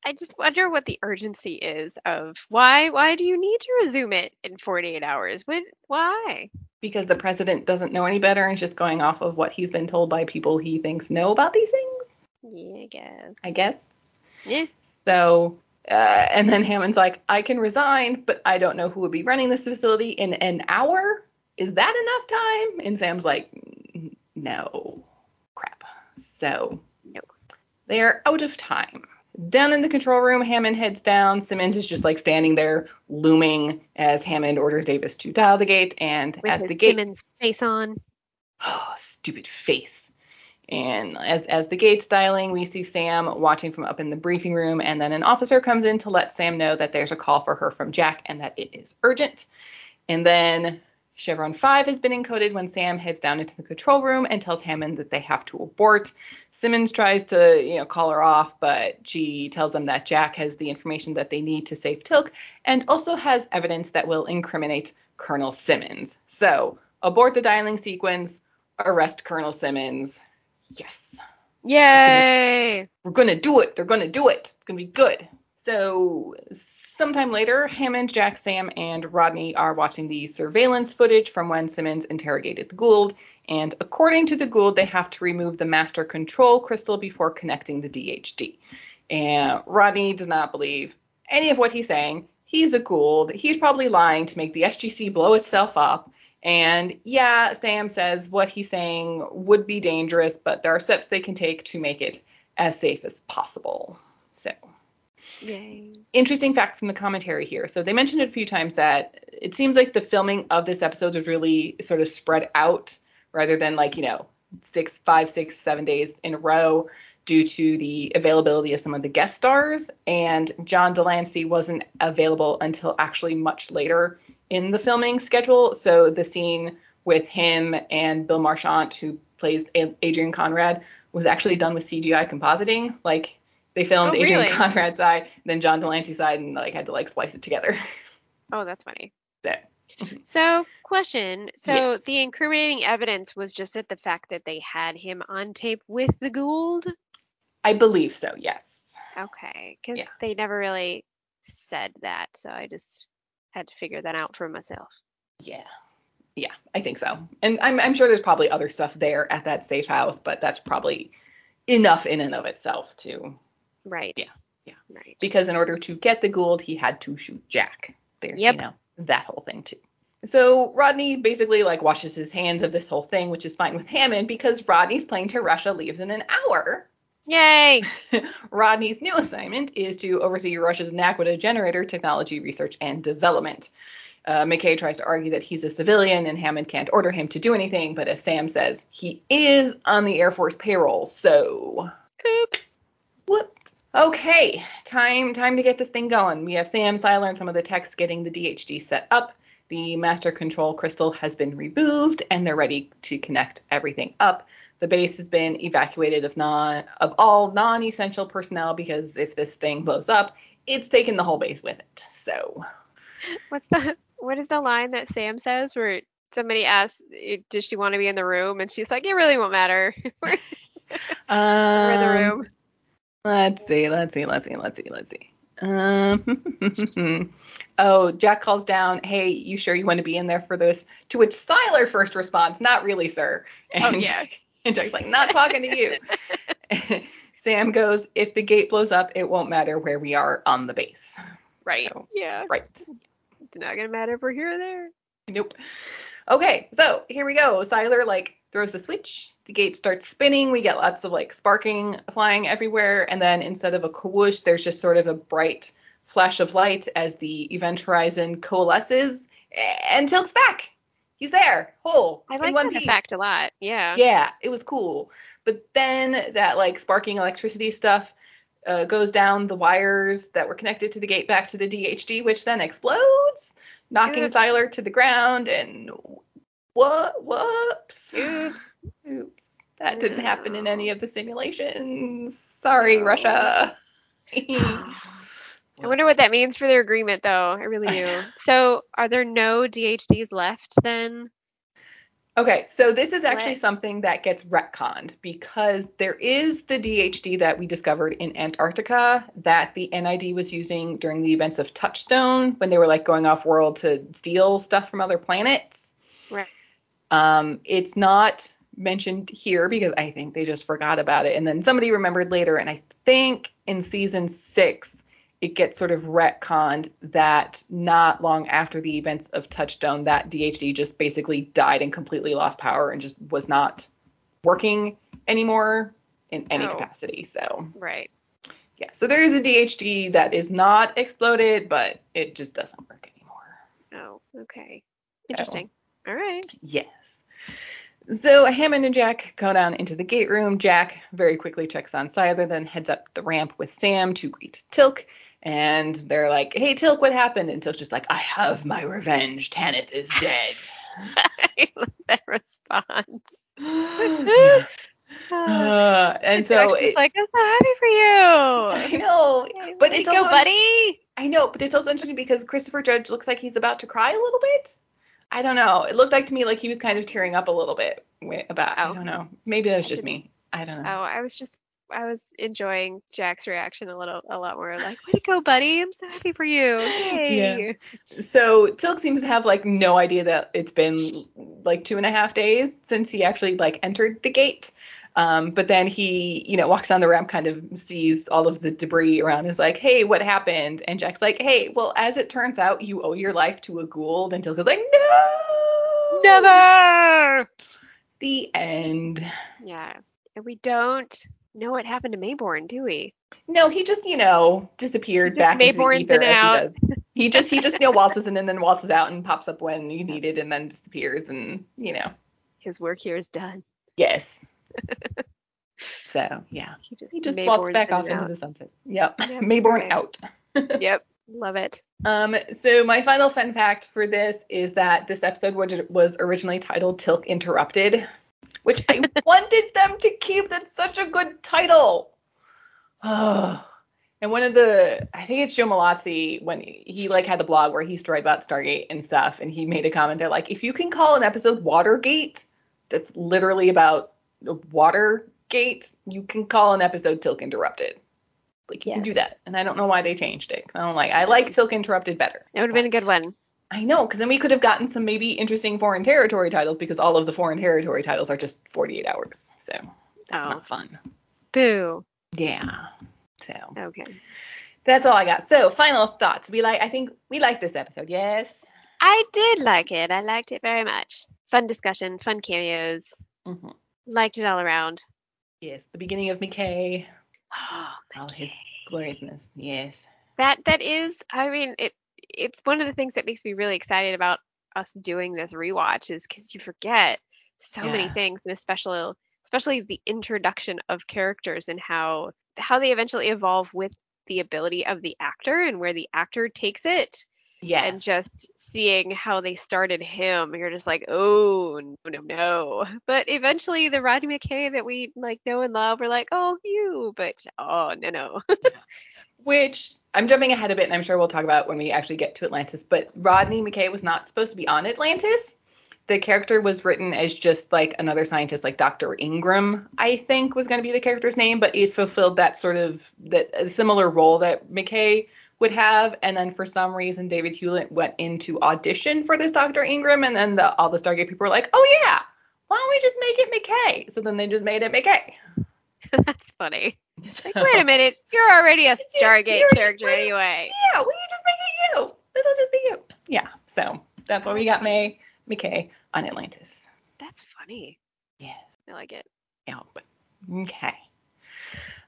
I just wonder what the urgency is of why why do you need to resume it in 48 hours? What why? because the president doesn't know any better and is just going off of what he's been told by people he thinks know about these things, Yeah, I guess. I guess. Yeah. So, uh, and then Hammond's like, I can resign, but I don't know who would be running this facility in an hour. Is that enough time? And Sam's like, no, crap. So, No. they're out of time. Down in the control room, Hammond heads down. Simmons is just like standing there, looming as Hammond orders Davis to dial the gate. And With as the gate Simmons face on. Oh, stupid face. And as as the gate's dialing, we see Sam watching from up in the briefing room, and then an officer comes in to let Sam know that there's a call for her from Jack and that it is urgent. And then Chevron 5 has been encoded when Sam heads down into the control room and tells Hammond that they have to abort. Simmons tries to, you know, call her off, but she tells them that Jack has the information that they need to save Teal'c and also has evidence that will incriminate Colonel Simmons. So, abort the dialing sequence, arrest Colonel Simmons. Yes. Yay! We're going to do it. They're going to do it. It's going to be good. So, sometime later, Hammond, Jack, Sam, and Rodney are watching the surveillance footage from when Simmons interrogated the Goa'uld. And according to the Goa'uld, they have to remove the master control crystal before connecting the DHD. And Rodney does not believe any of what he's saying. He's a Goa'uld. He's probably lying to make the SGC blow itself up. And yeah, Sam says what he's saying would be dangerous, but there are steps they can take to make it as safe as possible. So, Yay. interesting fact from the commentary here. So, they mentioned it a few times that it seems like the filming of this episode was really sort of spread out rather than like, you know, six, five, six, seven days in a row due to the availability of some of the guest stars. And John de Lancie wasn't available until actually much later in the filming schedule. So the scene with him and Bill Marchant, who plays Adrian Conrad, was actually done with CGI compositing. Like they filmed Oh, Adrian? Conrad's side, then John de Lancie's side, and like had to like splice it together. Oh, that's funny. so, So, question. So, Yes. the incriminating evidence was just at the fact that they had him on tape with the Goa'uld? I believe so. Yes. Okay, because Yeah. they never really said that, so I just had to figure that out for myself. Yeah. Yeah, I think so. And I'm, I'm sure there's probably other stuff there at that safe house, but that's probably enough in and of itself to Right. Yeah, yeah. Right. because in order to get the Goa'uld, he had to shoot Jack. There's Yep. you know that whole thing too. So Rodney basically like washes his hands of this whole thing, which is fine with Hammond because Rodney's plane to Russia leaves in an hour. Yay! Rodney's new assignment is to oversee Russia's Naquadah generator technology research and development. Uh, McKay tries to argue that he's a civilian and Hammond can't order him to do anything, but as Sam says, he is on the Air Force payroll, so Oop. Okay, time time to get this thing going. We have Sam, Siler, and some of the techs getting the DHD set up. The master control crystal has been removed, and they're ready to connect everything up. The base has been evacuated of non of all non-essential personnel because if this thing blows up, it's taking the whole base with it. So What's the what is the line that Sam says where somebody asks, eh, "Does she want to be in the room?" and she's like, "It really won't matter. We're um, in the room." Let's see, let's see, let's see, let's see, let's see. Um, oh, Jack calls down, hey, you sure you want to be in there for this? To which Siler first responds, not really, sir. And, Oh, yeah. and Jack's like, not talking to you. Sam goes, if the gate blows up, it won't matter where we are on the base. Right. So, Yeah. right. It's not gonna matter if we're here or there. Nope. Okay, so here we go. Siler like throws the switch. The gate starts spinning. We get lots of like sparking flying everywhere, and then instead of a whoosh, there's just sort of a bright flash of light as the event horizon coalesces, and Teal'c's back. He's there, whole. I like one that piece. effect a lot. Yeah. Yeah, it was cool. But then that like sparking electricity stuff uh, goes down the wires that were connected to the gate back to the DHD, which then explodes, knocking. Siler to the ground. And what? Whoops. Oops. Oops. That didn't happen in any of the simulations. Sorry, No. Russia. I wonder what that means for their agreement, though. I really do. So, are there no DHDs left then? Okay, so this is actually What? something that gets retconned because there is the DHD that we discovered in Antarctica that the NID was using during the events of Touchstone when they were like going off world to steal stuff from other planets. Right. Um, it's not mentioned here because I think they just forgot about it. And then somebody remembered later, and I think in season six, it gets sort of retconned that not long after the events of Touchstone, that DHD just basically died and completely lost power and just was not working anymore in any Oh. capacity. So Right. yeah, so there is a DHD that is not exploded, but it just doesn't work anymore. Oh, okay. Interesting. All right. Yes. So Hammond and Jack go down into the gate room. Jack very quickly checks on Siler, then heads up the ramp with Sam to greet Teal'c. And they're like, hey, Teal'c, what happened? And Teal'c's just like, I have my revenge. Tanith is dead. I love that response. Yeah. Uh, and so, it, like, I'm so happy for you. I know, Yay, but it's go, also buddy. I know, but it's also interesting because Christopher Judge looks like he's about to cry a little bit. I don't know. It looked like to me like he was kind of tearing up a little bit about. I don't know. Maybe that was just me. I don't know. Oh. I was just, I was enjoying Jack's reaction a little, a lot more. Like, way to go, buddy. I'm so happy for you. Yay. So Teal'c seems to have like no idea that it's been like two and a half days since he actually like entered the gate. Um, but then he, you know, walks down the ramp, kind of sees all of the debris around, is like, "Hey, what happened?" And Jack's like, "Hey, well, as it turns out, you owe your life to a Goa'uld." And Teal'c is like, "No, Never. The end. Yeah. And we don't know what happened to Maybourne, do we? No, he just, you know, disappeared back into the Maybourne's ether as out. he does. He just, he just, you know, waltzes in and then waltzes out and pops up when you need it and then disappears and, you know, His work here is done. yes. so yeah, He just, he just Maybourne's waltzed back off and into out. the sunset. Yep, Yep, Maybourne okay. out. Yep. Love it. Um, so my final fun fact for this is that this episode was, was originally titled Teal'c Interrupted, which I wanted them to keep. That's such a good title. Oh. And one of the, I think it's Joe Mallozzi when he like had the blog where he used to write about Stargate and stuff, and he made a comment there like, if you can call an episode Watergate, that's literally about Watergate, you can call an episode Teal'c Interrupted. Like you can do that, and I don't know why they changed it. I don't like. I like Teal'c Interrupted better. It would have been a good one. I know, because then we could have gotten some maybe interesting foreign territory titles because all of the foreign territory titles are just 48 hours. So that's Oh. not fun. Boo. Yeah. So Okay. that's all I got. So final thoughts. We like. I think we like this episode. Yes. I did like it. I liked it very much. Fun discussion, fun cameos. hmm Liked it all around. Yes. The beginning of McKay. Oh, All his gloriousness. Yes. that that is i mean it it's one of the things that makes me really excited about us doing this rewatch is because you forget so many things and especially especially the introduction of characters and how how they eventually evolve with the ability of the actor and where the actor takes it Yes. and just seeing how they started him you're just like oh no no no but eventually the rodney mckay that we like know and love we're like oh you but oh no no Which I'm jumping ahead a bit, and I'm sure we'll talk about when we actually get to Atlantis. But Rodney McKay was not supposed to be on Atlantis. The character was written as just like another scientist, like Dr. Ingram, I think was going to be the character's name, but it fulfilled that sort of that a similar role that McKay would have. And then for some reason, David Hewlett went into audition for this Dr. Ingram, and then the, all the Stargate people were like, "Oh yeah, why don't we just make it McKay?" So then they just made it McKay. that's funny So- Like, wait a minute, you're already a Stargate you're- character wait- anyway. Yeah, we can just make it you. It'll just be you. Yeah. So that's why we got May McKay on Atlantis. That's funny. Yes. I like it. Yeah. But, okay.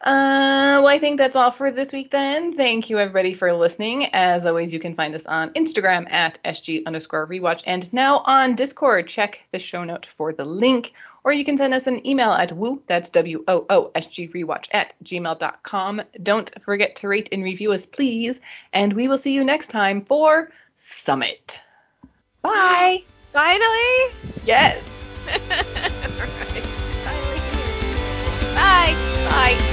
Uh, well, I think that's all for this week then. Thank you everybody for listening. As always, you can find us on Instagram at SG underscore rewatch and now on Discord. Check the show note for the link. Or you can send us an email at woo, that's W-O-O-S-G rewatch at gmail.com. Don't forget to rate and review us, please. And we will see you next time for Summit. Bye. Finally. Yes. All right. Finally. Bye. Bye.